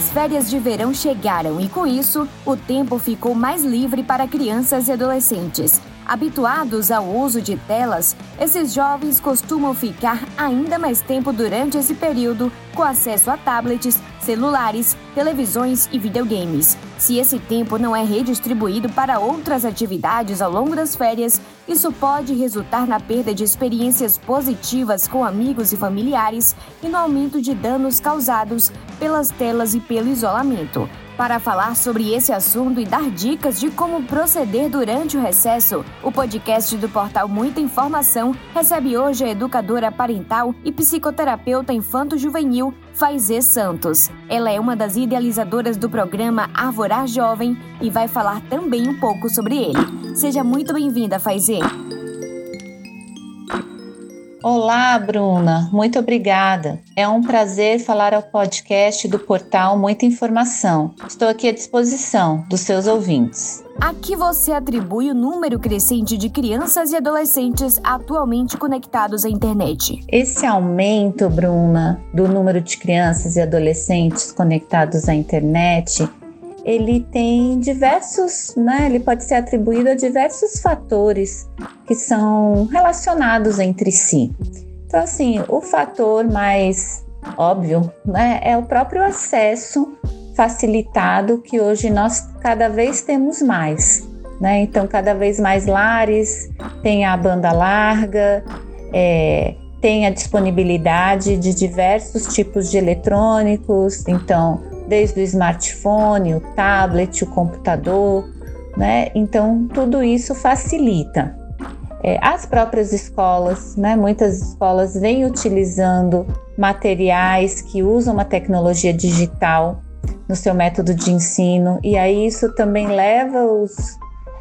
As férias de verão chegaram e, com isso, o tempo ficou mais livre para crianças e adolescentes. Habituados ao uso de telas, esses jovens costumam ficar ainda mais tempo durante esse período com acesso a tablets, celulares, televisões e videogames. Se esse tempo não é redistribuído para outras atividades ao longo das férias, isso pode resultar na perda de experiências positivas com amigos e familiares e no aumento de danos causados pelas telas e pelo isolamento. Para falar sobre esse assunto e dar dicas de como proceder durante o recesso, o podcast do portal Muita Informação recebe hoje a educadora parental e psicoterapeuta infanto-juvenil Faizê Santos. Ela é uma das idealizadoras do programa Arvorar Jovem e vai falar também um pouco sobre ele. Seja muito bem-vinda, Faizê. Olá, Bruna, muito obrigada. É um prazer falar ao podcast do portal Muita Informação. Estou aqui à disposição dos seus ouvintes. A que você atribui o número crescente de crianças e adolescentes atualmente conectados à internet? Esse aumento, Bruna, do número de crianças e adolescentes conectados à internet ele tem diversos, né? Ele pode ser atribuído a diversos fatores que são relacionados entre si. Então, assim, o fator mais óbvio, né, é o próprio acesso facilitado que hoje nós cada vez temos mais, né? Então, cada vez mais lares tem a banda larga, é, tem a disponibilidade de diversos tipos de eletrônicos, então desde o smartphone, o tablet, o computador, né? Então tudo isso facilita. É, as próprias escolas, né? Muitas escolas vêm utilizando materiais que usam uma tecnologia digital no seu método de ensino e aí isso também leva os,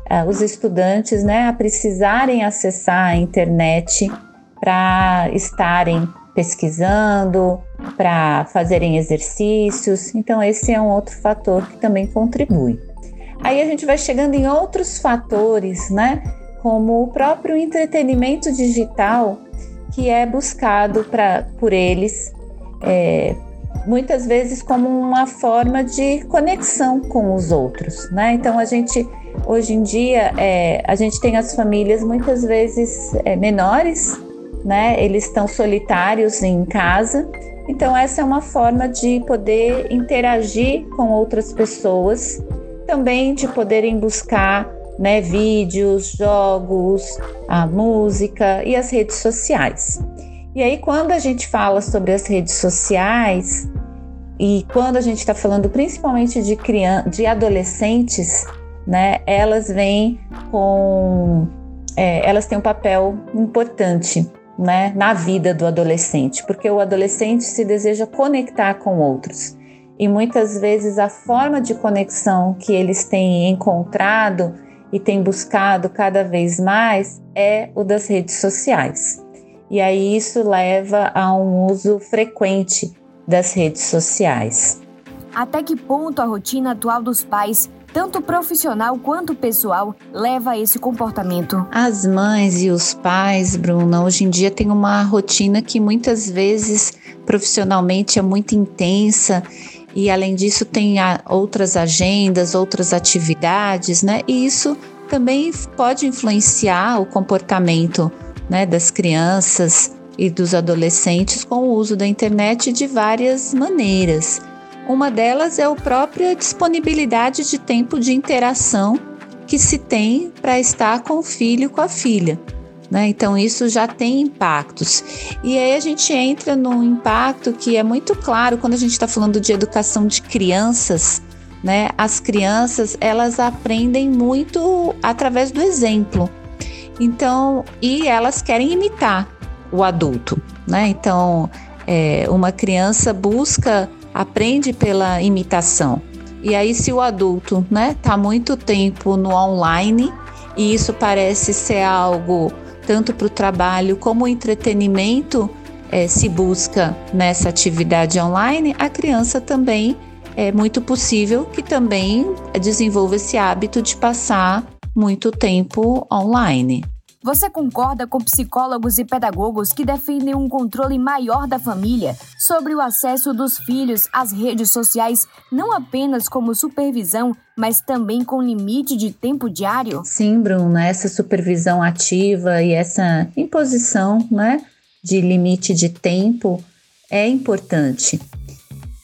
uh, os estudantes, né, a precisarem acessar a internet para estarem pesquisando, para fazerem exercícios. Então, esse é um outro fator que também contribui. Aí a gente vai chegando em outros fatores, né? Como o próprio entretenimento digital, que é buscado pra, por eles, é, muitas vezes como uma forma de conexão com os outros, né? Então a gente hoje em dia é, a gente tem as famílias muitas vezes é, menores né? Eles estão solitários em casa. Então essa é uma forma de poder interagir com outras pessoas, também de poderem buscar né, vídeos, jogos, a música e as redes sociais. E aí, quando a gente fala sobre as redes sociais, e quando a gente está falando principalmente de, crianças, de adolescentes, né, elas vêm com. É, elas têm um papel importante né, na vida do adolescente, porque o adolescente se deseja conectar com outros. E muitas vezes a forma de conexão que eles têm encontrado e têm buscado cada vez mais é o das redes sociais. E aí isso leva a um uso frequente das redes sociais. Até que ponto a rotina atual dos pais tanto profissional quanto pessoal, leva a esse comportamento? As mães e os pais, Bruna, hoje em dia têm uma rotina que muitas vezes profissionalmente é muito intensa e além disso tem outras agendas, outras atividades, né? E isso também pode influenciar o comportamento né, das crianças e dos adolescentes com o uso da internet de várias maneiras. Uma delas é a própria disponibilidade de tempo de interação que se tem para estar com o filho com a filha. Né? Então, isso já tem impactos. E aí a gente entra num impacto que é muito claro quando a gente está falando de educação de crianças. Né? As crianças elas aprendem muito através do exemplo. Então, e elas querem imitar o adulto. Né? Então, é, uma criança busca aprende pela imitação. E aí, se o adulto né, tá muito tempo no online e isso parece ser algo tanto para o trabalho como entretenimento é, se busca nessa atividade online, a criança também é muito possível que também desenvolva esse hábito de passar muito tempo online. Você concorda com psicólogos e pedagogos que defendem um controle maior da família sobre o acesso dos filhos às redes sociais, não apenas como supervisão, mas também com limite de tempo diário? Sim, Bruna, essa supervisão ativa e essa imposição né, de limite de tempo é importante.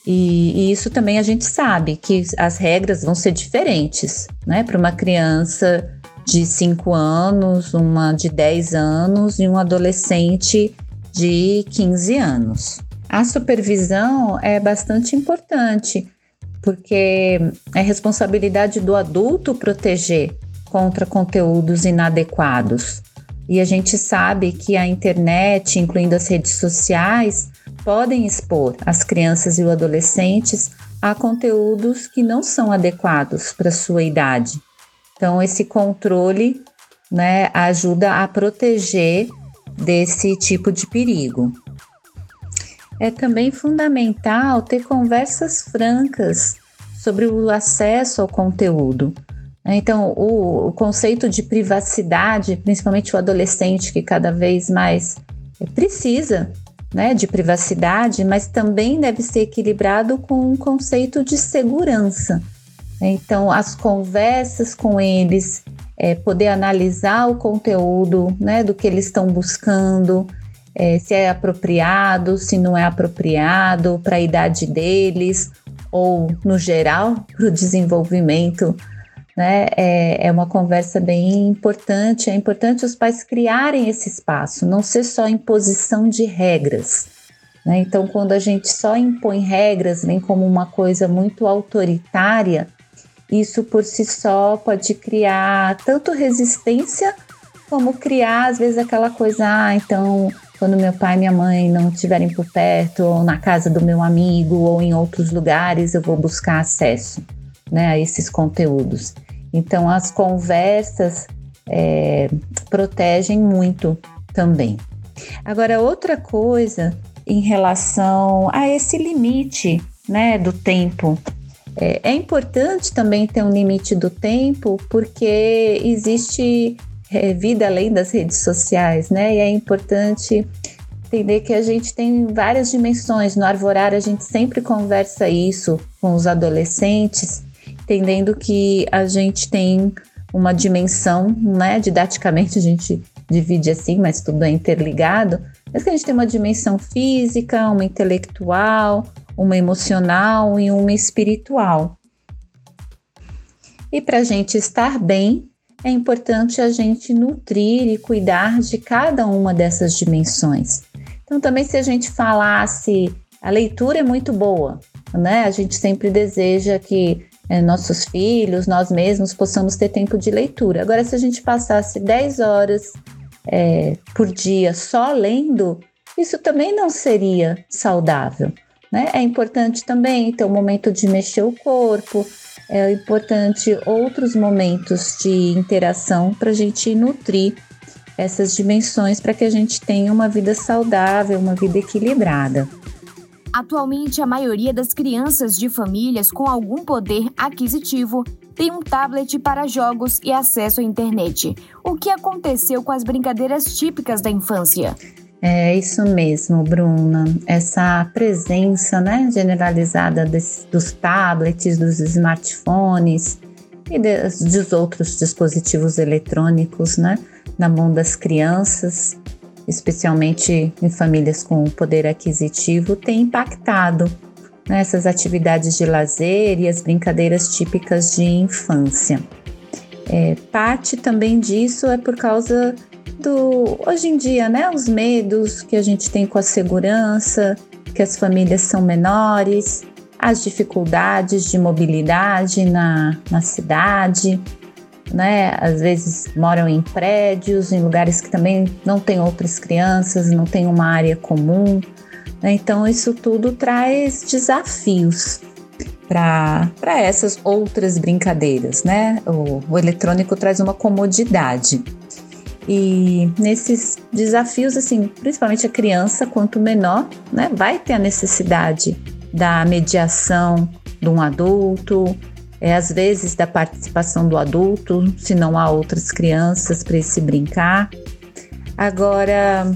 E, e, isso também a gente sabe que as regras vão ser diferentes, né? Para uma criança de 5 anos, uma de 10 anos e um adolescente de 15 anos. A supervisão é bastante importante, porque é responsabilidade do adulto proteger contra conteúdos inadequados. E a gente sabe que a internet, incluindo as redes sociais, podem expor as crianças e os adolescentes a conteúdos que não são adequados para sua idade. Então, esse controle né, ajuda a proteger desse tipo de perigo. É também fundamental ter conversas francas sobre o acesso ao conteúdo. Então, o, o conceito de privacidade, principalmente o adolescente que cada vez mais precisa né, de privacidade, mas também deve ser equilibrado com um conceito de segurança. Então, as conversas com eles, é, poder analisar o conteúdo né, do que eles estão buscando, é, se é apropriado, se não é apropriado para a idade deles, ou no geral, para o desenvolvimento. Né, é, é uma conversa bem importante. É importante os pais criarem esse espaço, não ser só imposição de regras. Né? Então, quando a gente só impõe regras, vem como uma coisa muito autoritária, isso por si só pode criar tanto resistência como criar, às vezes, aquela coisa, ah, então, quando meu pai e minha mãe não estiverem por perto, ou na casa do meu amigo, ou em outros lugares, eu vou buscar acesso né, a esses conteúdos. Então, as conversas é, protegem muito também. Agora, outra coisa em relação a esse limite né, do tempo é, é importante também ter um limite do tempo, porque existe é, vida além das redes sociais, né? E é importante entender que a gente tem várias dimensões. No Arvorar, a gente sempre conversa isso com os adolescentes, entendendo que a gente tem uma dimensão, né? Didaticamente a gente divide assim, mas tudo é interligado. Mas que a gente tem uma dimensão física, uma intelectual, uma emocional e uma espiritual. E para a gente estar bem, é importante a gente nutrir e cuidar de cada uma dessas dimensões. Então, também, se a gente falasse, a leitura é muito boa, né? A gente sempre deseja que é, nossos filhos, nós mesmos, possamos ter tempo de leitura. Agora, se a gente passasse 10 horas é, por dia só lendo, isso também não seria saudável. Né? É importante também ter o um momento de mexer o corpo, é importante outros momentos de interação para a gente nutrir essas dimensões para que a gente tenha uma vida saudável, uma vida equilibrada. Atualmente, a maioria das crianças de famílias com algum poder aquisitivo tem um tablet para jogos e acesso à internet. O que aconteceu com as brincadeiras típicas da infância? É isso mesmo, Bruna. Essa presença né, generalizada desse, dos tablets, dos smartphones e de, dos outros dispositivos eletrônicos né, na mão das crianças, especialmente em famílias com poder aquisitivo, tem impactado nessas atividades de lazer e as brincadeiras típicas de infância. É, parte também disso é por causa do hoje em dia, né, os medos que a gente tem com a segurança, que as famílias são menores, as dificuldades de mobilidade na, na cidade, né? Às vezes moram em prédios, em lugares que também não tem outras crianças, não tem uma área comum. Né? Então, isso tudo traz desafios para essas outras brincadeiras, né? O, o eletrônico traz uma comodidade. E nesses desafios, assim, principalmente a criança, quanto menor, né, vai ter a necessidade da mediação de um adulto, é, às vezes da participação do adulto, se não há outras crianças para esse brincar. Agora,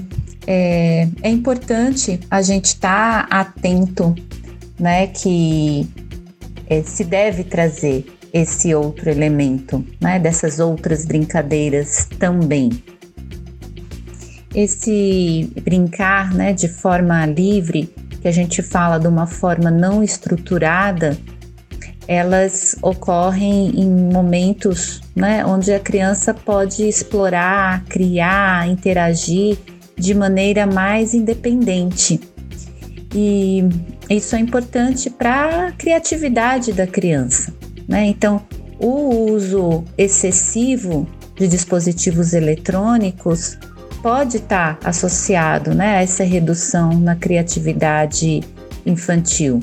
é, é importante a gente estar tá atento, né, que é, se deve trazer esse outro elemento, né, dessas outras brincadeiras também. Esse brincar, né, de forma livre, que a gente fala de uma forma não estruturada, elas ocorrem em momentos né, onde a criança pode explorar, criar, interagir de maneira mais independente. E isso é importante para a criatividade da criança. Né? Então, o uso excessivo de dispositivos eletrônicos pode estar tá associado né, a essa redução na criatividade infantil.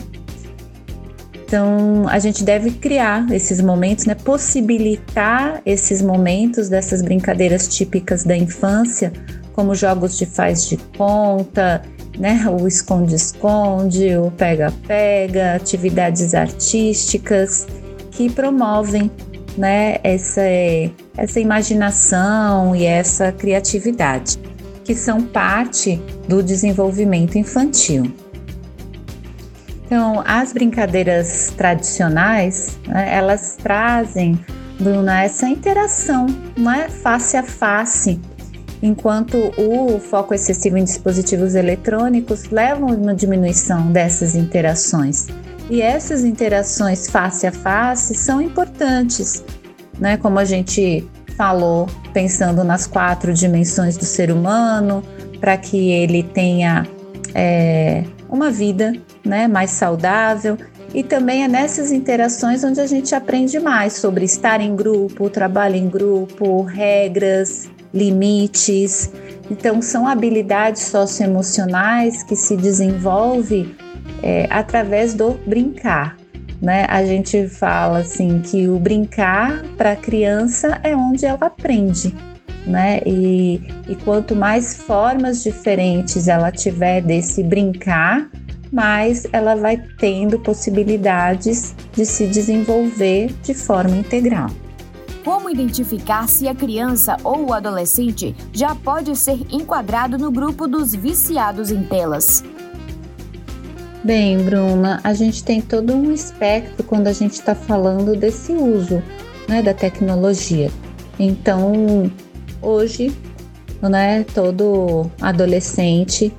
Então, a gente deve criar esses momentos, né, possibilitar esses momentos dessas brincadeiras típicas da infância, como jogos de faz de conta, né, o esconde-esconde, o pega-pega, atividades artísticas que promovem né, essa, essa imaginação e essa criatividade, que são parte do desenvolvimento infantil. Então, as brincadeiras tradicionais, né, elas trazem, Bruna, essa interação, não é face a face, enquanto o foco excessivo em dispositivos eletrônicos leva a uma diminuição dessas interações. E essas interações face a face são importantes, né? Como a gente falou, pensando nas quatro dimensões do ser humano, para que ele tenha é, uma vida né, mais saudável. E também é nessas interações onde a gente aprende mais sobre estar em grupo, trabalho em grupo, regras, limites. Então, são habilidades socioemocionais que se desenvolvem é, através do brincar. Né? A gente fala assim que o brincar para a criança é onde ela aprende. Né? E, e quanto mais formas diferentes ela tiver desse brincar, mais ela vai tendo possibilidades de se desenvolver de forma integral. Como identificar se a criança ou o adolescente já pode ser enquadrado no grupo dos viciados em telas? Bem, Bruna, a gente tem todo um espectro quando a gente está falando desse uso né, da tecnologia. Então, hoje, né, todo adolescente,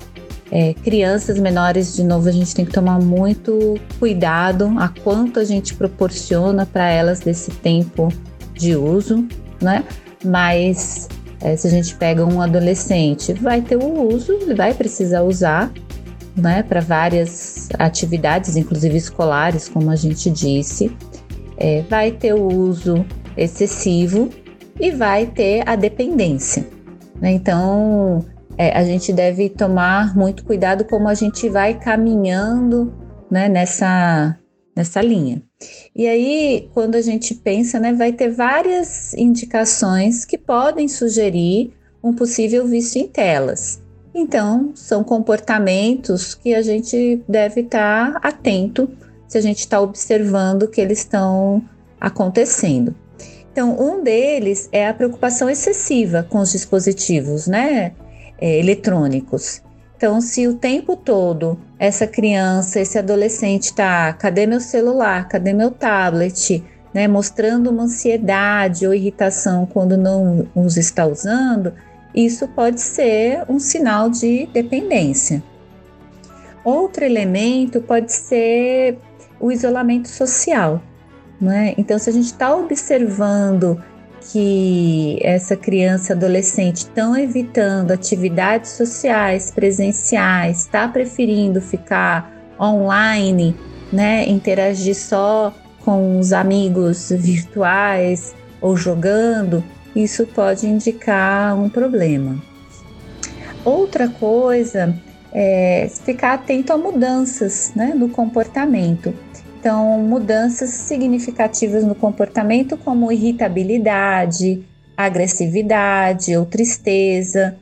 é, crianças menores, de novo, a gente tem que tomar muito cuidado a quanto a gente proporciona para elas desse tempo de uso, né? Mas é, se a gente pega um adolescente, vai ter o uso, ele vai precisar usar, né, para várias atividades, inclusive escolares, como a gente disse, é, vai ter o uso excessivo e vai ter a dependência. Né? Então, é, a gente deve tomar muito cuidado como a gente vai caminhando né, nessa, nessa linha. E aí, quando a gente pensa, né, vai ter várias indicações que podem sugerir um possível vício em telas. Então, são comportamentos que a gente deve estar tá atento se a gente está observando que eles estão acontecendo. Então, um deles é a preocupação excessiva com os dispositivos né, é, eletrônicos. Então, se o tempo todo essa criança, esse adolescente está, cadê meu celular, cadê meu tablet, né, mostrando uma ansiedade ou irritação quando não os está usando, isso pode ser um sinal de dependência. Outro elemento pode ser o isolamento social. Né? Então, se a gente está observando que essa criança adolescente estão evitando atividades sociais presenciais, está preferindo ficar online, né, interagir só com os amigos virtuais ou jogando, isso pode indicar um problema. Outra coisa é ficar atento a mudanças né, no comportamento. Então, mudanças significativas no comportamento, como irritabilidade, agressividade ou tristeza,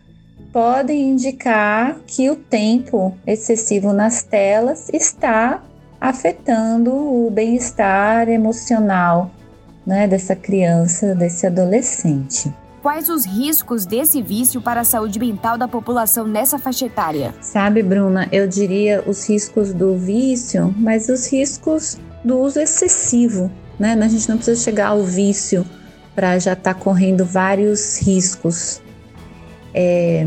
podem indicar que o tempo excessivo nas telas está afetando o bem-estar emocional né, dessa criança, desse adolescente. Quais os riscos desse vício para a saúde mental da população nessa faixa etária? Sabe, Bruna, eu diria os riscos do vício, mas os riscos do uso excessivo, né? A gente não precisa chegar ao vício para já estar tá correndo vários riscos é,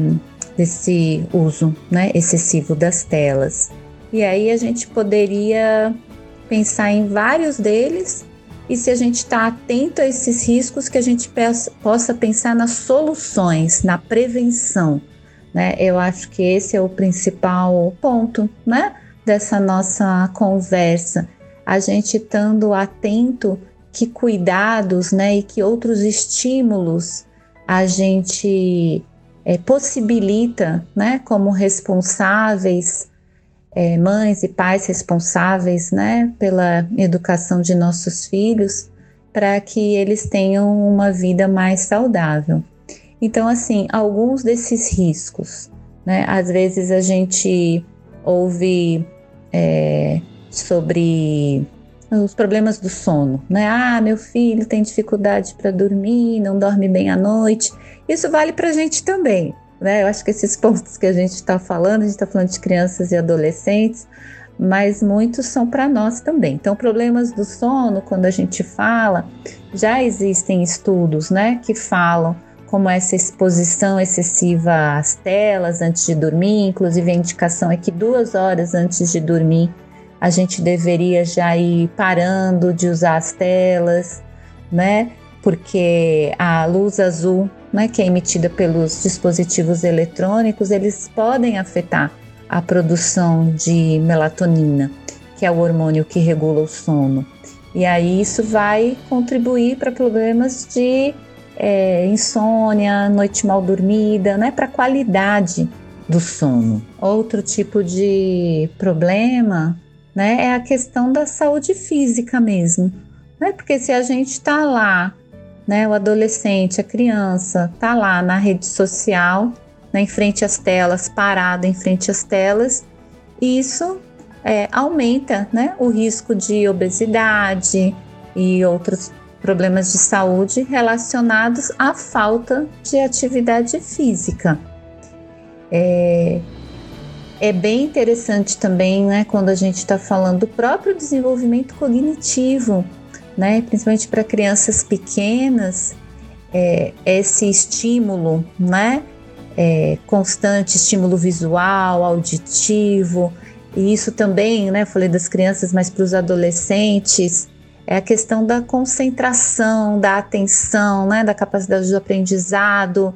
desse uso né, excessivo das telas. E aí a gente poderia pensar em vários deles e se a gente está atento a esses riscos, que a gente possa pensar nas soluções, na prevenção. Né? Eu acho que esse é o principal ponto né, dessa nossa conversa. A gente estando atento que cuidados né, e que outros estímulos a gente é, possibilita, né, como responsáveis, é, mães e pais responsáveis, né, pela educação de nossos filhos, para que eles tenham uma vida mais saudável. Então, assim, alguns desses riscos, né, às vezes a gente ouve é, sobre os problemas do sono, né? Ah, meu filho tem dificuldade para dormir, não dorme bem à noite. Isso vale para a gente também, né? Eu acho que esses pontos que a gente está falando, a gente está falando de crianças e adolescentes, mas muitos são para nós também. Então, problemas do sono, quando a gente fala, já existem estudos, né, que falam como essa exposição excessiva às telas antes de dormir, inclusive a indicação é que duas horas antes de dormir a gente deveria já ir parando de usar as telas, né? Porque a luz azul, né, que é emitida pelos dispositivos eletrônicos, eles podem afetar a produção de melatonina, que é o hormônio que regula o sono. E aí isso vai contribuir para problemas de é, insônia, noite mal dormida, né, para a qualidade do sono. Outro tipo de problema né? É a questão da saúde física mesmo, né? Porque se a gente está lá, né? O adolescente, a criança, está lá na rede social, né, em frente às telas, parado em frente às telas, isso é, aumenta, né? O risco de obesidade e outros problemas de saúde relacionados à falta de atividade física. É, é bem interessante também, né, quando a gente está falando do próprio desenvolvimento cognitivo, né, principalmente para crianças pequenas, é, esse estímulo, né, é, constante, estímulo visual, auditivo, e isso também, né, falei das crianças, mas para os adolescentes, é a questão da concentração, da atenção, né, da capacidade do aprendizado,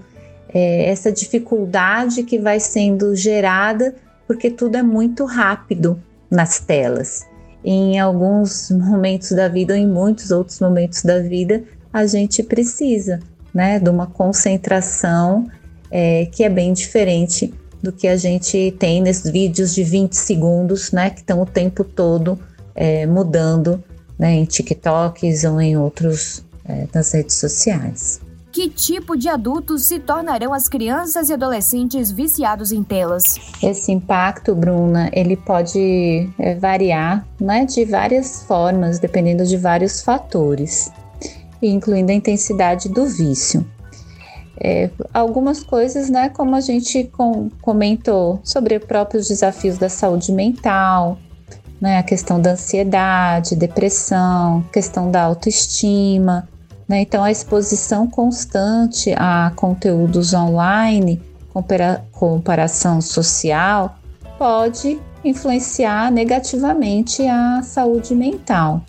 é, essa dificuldade que vai sendo gerada porque tudo é muito rápido nas telas. Em alguns momentos da vida, ou em muitos outros momentos da vida, a gente precisa né, de uma concentração é, que é bem diferente do que a gente tem nesses vídeos de 20 segundos, né, que estão o tempo todo é, mudando né, em TikToks ou em outros é, nas redes sociais que tipo de adultos se tornarão as crianças e adolescentes viciados em telas? Esse impacto, Bruna, ele pode é, variar né, de várias formas, dependendo de vários fatores, incluindo a intensidade do vício. É, algumas coisas, né, como a gente com, comentou sobre os próprios desafios da saúde mental, né, a questão da ansiedade, depressão, questão da autoestima, né? Então, a exposição constante a conteúdos online, compara comparação social, pode influenciar negativamente a saúde mental.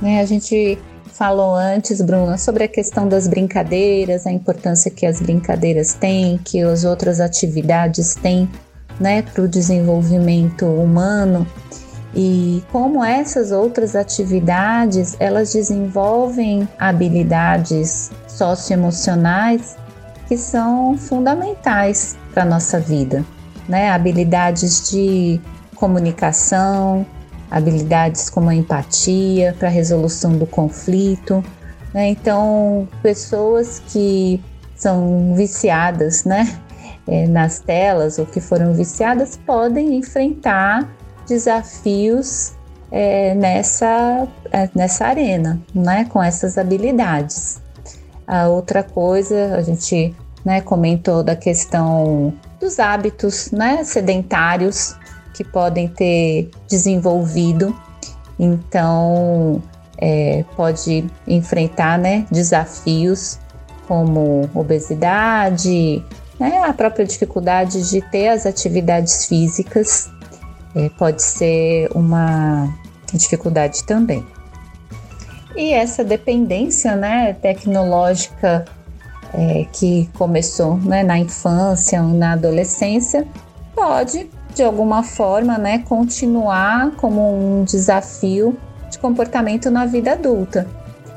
Né? A gente falou antes, Bruna, sobre a questão das brincadeiras, a importância que as brincadeiras têm, que as outras atividades têm né, para o desenvolvimento humano e como essas outras atividades elas desenvolvem habilidades socioemocionais que são fundamentais para a nossa vida, né? Habilidades de comunicação, habilidades como a empatia para resolução do conflito, né? Então, pessoas que são viciadas, né? É, nas telas ou que foram viciadas podem enfrentar desafios é, nessa, é, nessa arena, né, com essas habilidades. A outra coisa, a gente né, comentou da questão dos hábitos né, sedentários que podem ter desenvolvido. Então, é, pode enfrentar né, desafios como obesidade, né, a própria dificuldade de ter as atividades físicas, é, pode ser uma dificuldade também. E essa dependência né, tecnológica é, que começou né, na infância ou na adolescência pode, de alguma forma, né, continuar como um desafio de comportamento na vida adulta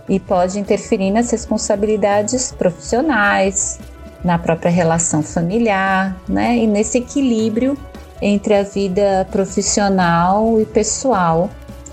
e pode interferir nas responsabilidades profissionais, na própria relação familiar, né, e nesse equilíbrio entre a vida profissional e pessoal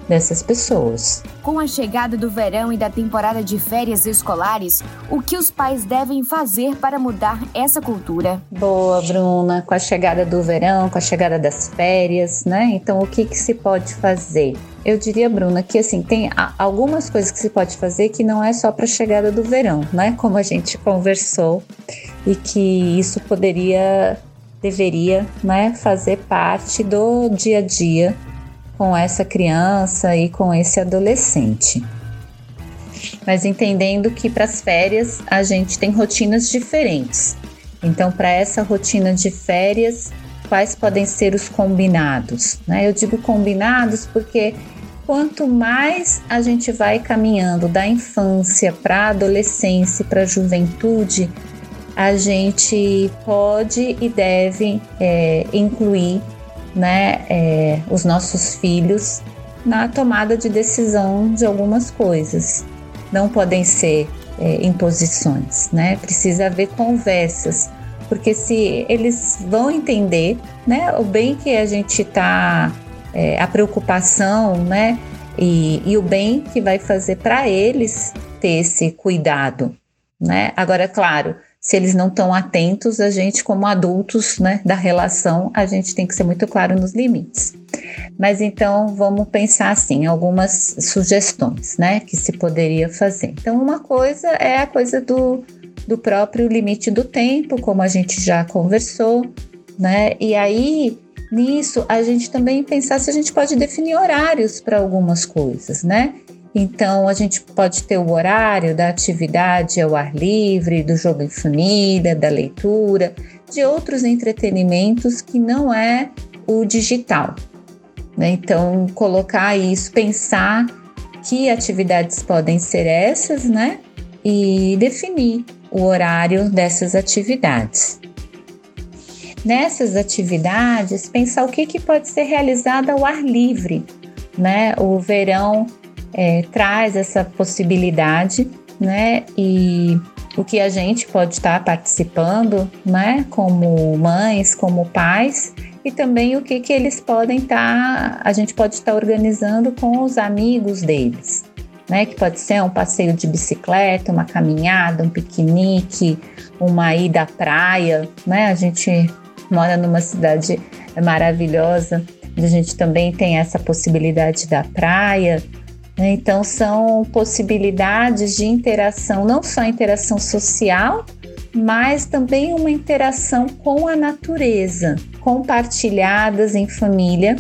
dessas pessoas. Com a chegada do verão e da temporada de férias escolares, o que os pais devem fazer para mudar essa cultura? Boa, Bruna. Com a chegada do verão, com a chegada das férias, né? Então, o que, que se pode fazer? Eu diria, Bruna, que assim, tem algumas coisas que se pode fazer que não é só para a chegada do verão, né? Como a gente conversou, e que isso poderia, deveria, né, fazer parte do dia a dia com essa criança e com esse adolescente. Mas entendendo que para as férias a gente tem rotinas diferentes. Então, para essa rotina de férias, quais podem ser os combinados? Né? Eu digo combinados porque quanto mais a gente vai caminhando da infância para a adolescência, para a juventude, a gente pode e deve é, incluir né, é, os nossos filhos na tomada de decisão de algumas coisas. Não podem ser é, imposições, né? Precisa haver conversas, porque se eles vão entender, né, o bem que a gente está, é, a preocupação, né, e, e o bem que vai fazer para eles ter esse cuidado, né? Agora, claro, se eles não estão atentos, a gente, como adultos né, da relação, a gente tem que ser muito claro nos limites. Mas então vamos pensar assim, algumas sugestões né, que se poderia fazer. Então, uma coisa é a coisa do, do próprio limite do tempo, como a gente já conversou, né? E aí nisso a gente também pensar se a gente pode definir horários para algumas coisas, né? Então, a gente pode ter o horário da atividade ao ar livre, do jogo em família, da leitura, de outros entretenimentos que não é o digital. Né? Então, colocar isso, pensar que atividades podem ser essas, né? E definir o horário dessas atividades. Nessas atividades, pensar o que, que pode ser realizado ao ar livre, né? O verão é, traz essa possibilidade, né? E o que a gente pode estar participando, né? Como mães, como pais, e também o que, que eles podem estar, a gente pode estar organizando com os amigos deles. Né, que pode ser um passeio de bicicleta, uma caminhada, um piquenique, uma ida à praia, né? A gente mora numa cidade maravilhosa, a gente também tem essa possibilidade da praia? Então, são possibilidades de interação, não só interação social, mas também uma interação com a natureza, compartilhadas em família.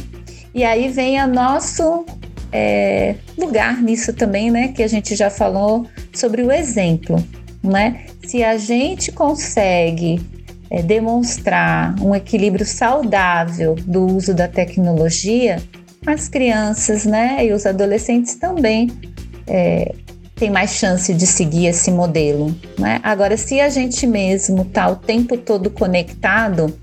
E aí vem o nosso é, lugar nisso também, né? Que a gente já falou sobre o exemplo, né? Se a gente consegue é, demonstrar um equilíbrio saudável do uso da tecnologia, as crianças né, e os adolescentes também é, têm mais chance de seguir esse modelo. Né? Agora, se a gente mesmo está o tempo todo conectado,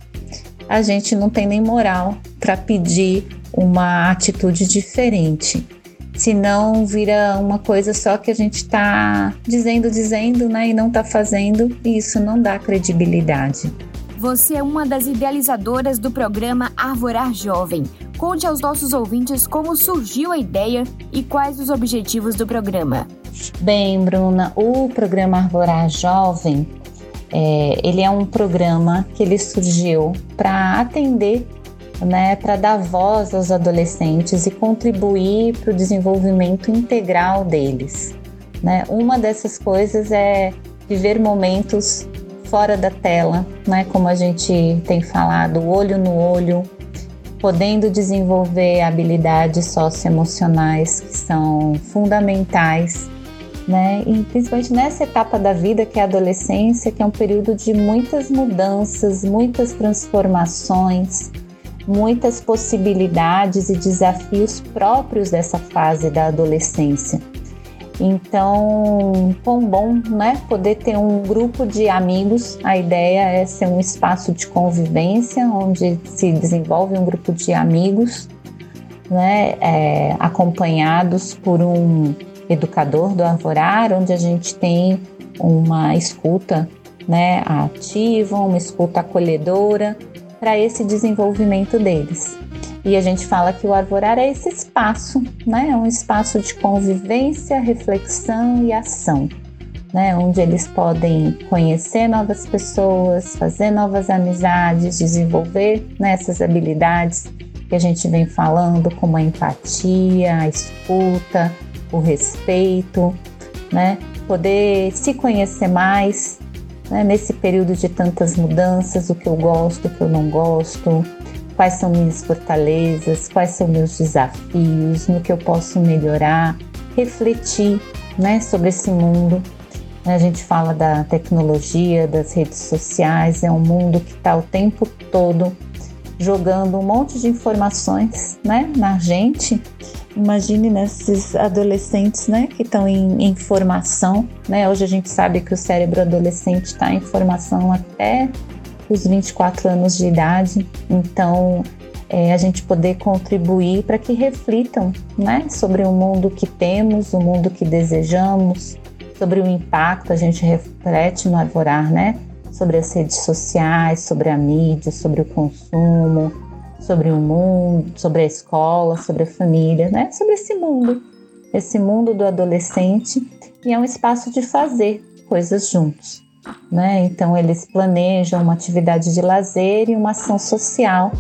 a gente não tem nem moral para pedir uma atitude diferente. Senão vira uma coisa só que a gente está dizendo, dizendo, né, e não está fazendo, e isso não dá credibilidade. Você é uma das idealizadoras do programa Arvorar Jovem. Conte aos nossos ouvintes como surgiu a ideia e quais os objetivos do programa. Bem, Bruna, o programa Arvorar Jovem, é, ele é um programa que ele surgiu para atender, né, para dar voz aos adolescentes e contribuir para o desenvolvimento integral deles. Né? Uma dessas coisas é viver momentos fora da tela, né? Como a gente tem falado, olho no olho, podendo desenvolver habilidades socioemocionais que são fundamentais, né? E principalmente nessa etapa da vida que é a adolescência, que é um período de muitas mudanças, muitas transformações, muitas possibilidades e desafios próprios dessa fase da adolescência. Então, quão bom, né? Poder ter um grupo de amigos. A ideia é ser um espaço de convivência onde se desenvolve um grupo de amigos, né? É, acompanhados por um educador do Arvorar, onde a gente tem uma escuta, né? Ativa, uma escuta acolhedora para esse desenvolvimento deles. E a gente fala que o arvorar é esse espaço, né? É um espaço de convivência, reflexão e ação, né? Onde eles podem conhecer novas pessoas, fazer novas amizades, desenvolver né, essas habilidades que a gente vem falando, como a empatia, a escuta, o respeito, né? Poder se conhecer mais, né? nesse período de tantas mudanças, o que eu gosto, o que eu não gosto, quais são minhas fortalezas, quais são meus desafios, no que eu posso melhorar, refletir né, sobre esse mundo. A gente fala da tecnologia, das redes sociais, é um mundo que está o tempo todo jogando um monte de informações né, na gente. Imagine nesses adolescentes né, que estão em, em formação. Né? Hoje a gente sabe que o cérebro adolescente está em formação até os 24 anos de idade. Então, é, a gente poder contribuir para que reflitam né, sobre o mundo que temos, o mundo que desejamos, sobre o impacto, a gente reflete no Arvorar, né? Sobre as redes sociais, sobre a mídia, sobre o consumo, sobre o mundo, sobre a escola, sobre a família, né? Sobre esse mundo, esse mundo do adolescente, e é um espaço de fazer coisas juntos. Né? Então, eles planejam uma atividade de lazer e uma ação social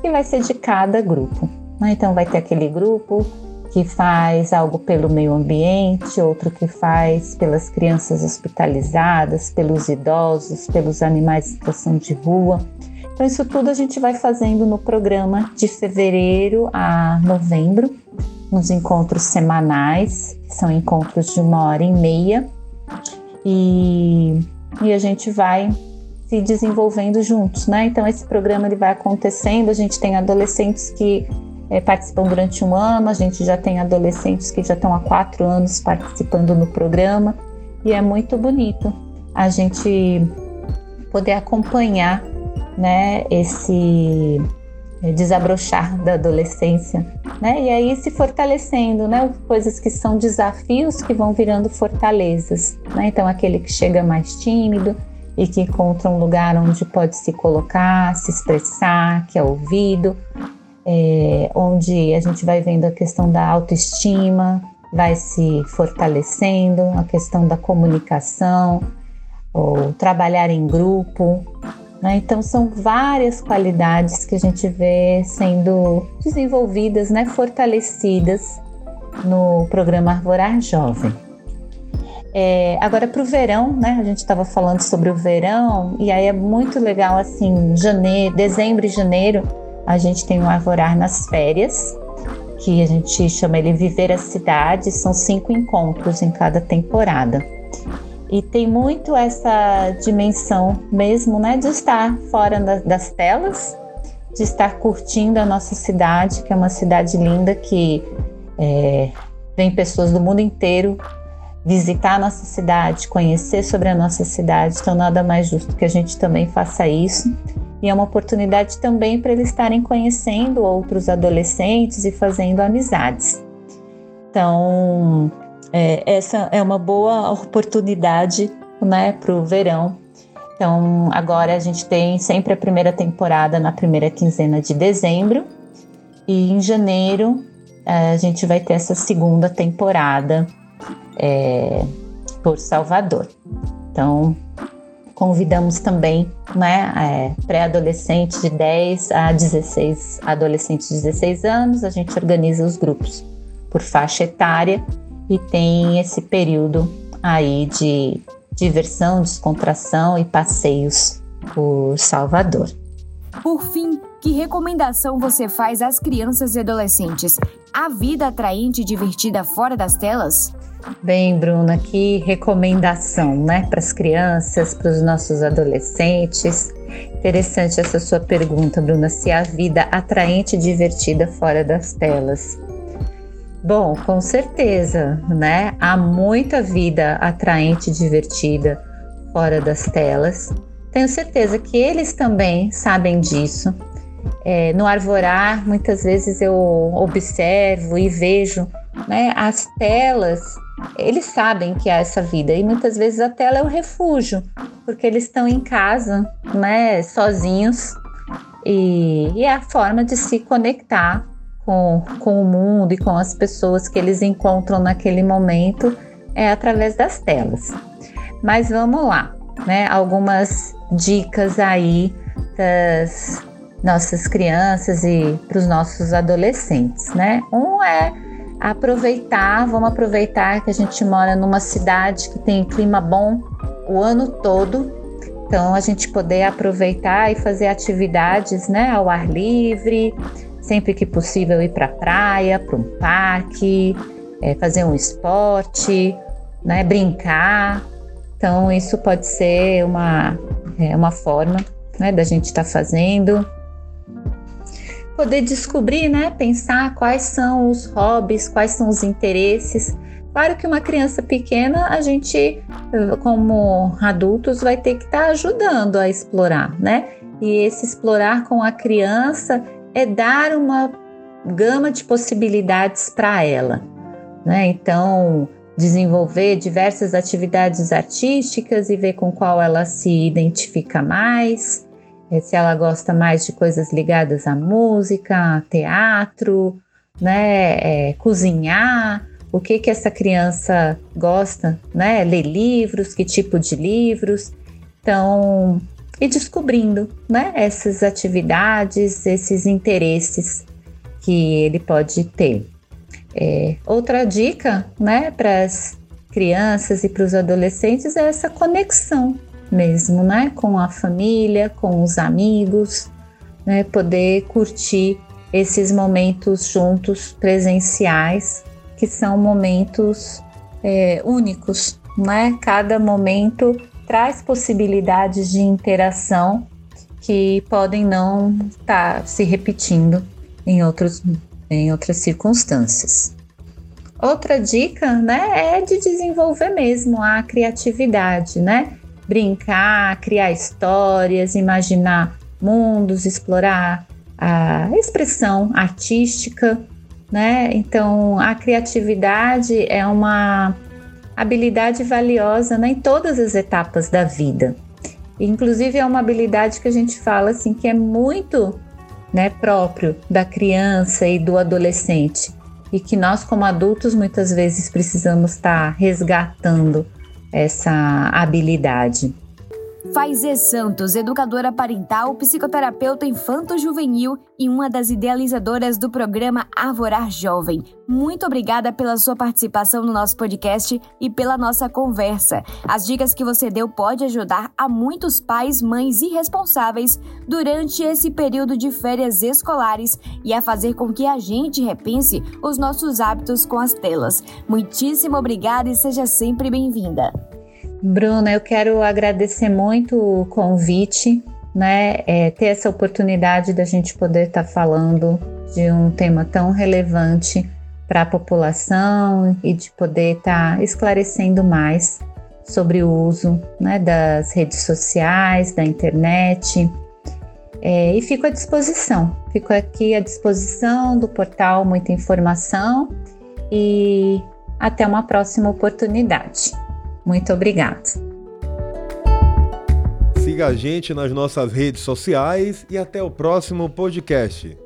que vai ser de cada grupo. Né? Então, vai ter aquele grupo que faz algo pelo meio ambiente, outro que faz pelas crianças hospitalizadas, pelos idosos, pelos animais em situação de rua. Então, isso tudo a gente vai fazendo no programa de fevereiro a novembro, nos encontros semanais, que são encontros de uma hora e meia. E e a gente vai se desenvolvendo juntos, né? Então esse programa ele vai acontecendo. A gente tem adolescentes que é, participam durante um ano, a gente já tem adolescentes que já estão há quatro anos participando no programa e é muito bonito a gente poder acompanhar, né? Esse desabrochar da adolescência, né? E aí se fortalecendo, né? Coisas que são desafios que vão virando fortalezas, né? Então aquele que chega mais tímido e que encontra um lugar onde pode se colocar, se expressar, que é ouvido, é, onde a gente vai vendo a questão da autoestima, vai se fortalecendo, a questão da comunicação, ou trabalhar em grupo, né? Então, são várias qualidades que a gente vê sendo desenvolvidas, né? fortalecidas no programa Arvorar Jovem. É, agora para o verão, né? A gente estava falando sobre o verão e aí é muito legal assim, janeiro, dezembro e janeiro a gente tem o Arvorar nas férias, que a gente chama ele Viver a Cidade, são cinco encontros em cada temporada. E tem muito essa dimensão mesmo, né, de estar fora das telas, de estar curtindo a nossa cidade, que é uma cidade linda que é, vem pessoas do mundo inteiro visitar a nossa cidade, conhecer sobre a nossa cidade. Então, nada mais justo que a gente também faça isso. E é uma oportunidade também para eles estarem conhecendo outros adolescentes e fazendo amizades. Então, é, essa é uma boa oportunidade né, para o verão. Então, agora a gente tem sempre a primeira temporada na primeira quinzena de dezembro, e em janeiro é, a gente vai ter essa segunda temporada é, por Salvador. Então, convidamos também né, é, pré-adolescentes de 10 a 16, adolescentes de 16 anos, a gente organiza os grupos por faixa etária e tem esse período aí de diversão, descontração e passeios por Salvador. Por fim, que recomendação você faz às crianças e adolescentes? A vida atraente e divertida fora das telas? Bem, Bruna, que recomendação, né, para as crianças, para os nossos adolescentes. Interessante essa sua pergunta, Bruna, se a vida atraente e divertida fora das telas. Bom, com certeza, né? Há muita vida atraente e divertida fora das telas. Tenho certeza que eles também sabem disso. É, no Arvorar, muitas vezes eu observo e vejo né, as telas, eles sabem que há essa vida e muitas vezes a tela é o refúgio, porque eles estão em casa, né, sozinhos e, e é a forma de se conectar com, com o mundo e com as pessoas que eles encontram naquele momento é através das telas. Mas vamos lá, né? Algumas dicas aí das nossas crianças e para os nossos adolescentes, né? Um é aproveitar, vamos aproveitar que a gente mora numa cidade que tem clima bom o ano todo, então a gente poder aproveitar e fazer atividades, né, ao ar livre, sempre que possível ir para a praia, para um parque, é, fazer um esporte, né, brincar. Então, isso pode ser uma, é, uma forma né, da gente estar tá fazendo. Poder descobrir, né, pensar quais são os hobbies, quais são os interesses. Claro que uma criança pequena, a gente, como adultos, vai ter que estar tá ajudando a explorar, né? E esse explorar com a criança é dar uma gama de possibilidades para ela. Né? Então, desenvolver diversas atividades artísticas e ver com qual ela se identifica mais, eh, se ela gosta mais de coisas ligadas à música, teatro, né, é, cozinhar, o que que essa criança gosta, né, ler livros, que tipo de livros. Então, e descobrindo né, essas atividades, esses interesses que ele pode ter. É, outra dica né, para as crianças e para os adolescentes é essa conexão mesmo, né, com a família, com os amigos, né, poder curtir esses momentos juntos presenciais, que são momentos é, únicos, né? Cada momento traz possibilidades de interação que podem não estar tá se repetindo em, outros, em outras circunstâncias. Outra dica, né, é de desenvolver mesmo a criatividade, né? Brincar, criar histórias, imaginar mundos, explorar a expressão artística, né? Então, a criatividade é uma habilidade valiosa né, em todas as etapas da vida. Inclusive é uma habilidade que a gente fala assim que é muito né, próprio da criança e do adolescente e que nós como adultos muitas vezes precisamos estar resgatando essa habilidade. Faizê Santos, educadora parental, psicoterapeuta infanto-juvenil e uma das idealizadoras do programa Arvorar Jovem. Muito obrigada pela sua participação no nosso podcast e pela nossa conversa. As dicas que você deu pode ajudar a muitos pais, mães e responsáveis durante esse período de férias escolares e a fazer com que a gente repense os nossos hábitos com as telas. Muitíssimo obrigada e seja sempre bem-vinda. Bruna, eu quero agradecer muito o convite, né? É, ter essa oportunidade da gente poder estar tá falando de um tema tão relevante para a população e de poder estar tá esclarecendo mais sobre o uso né, das redes sociais, da internet. É, e fico à disposição, fico aqui à disposição do portal Muita Informação e até uma próxima oportunidade. Muito obrigada. Siga a gente nas nossas redes sociais e até o próximo podcast.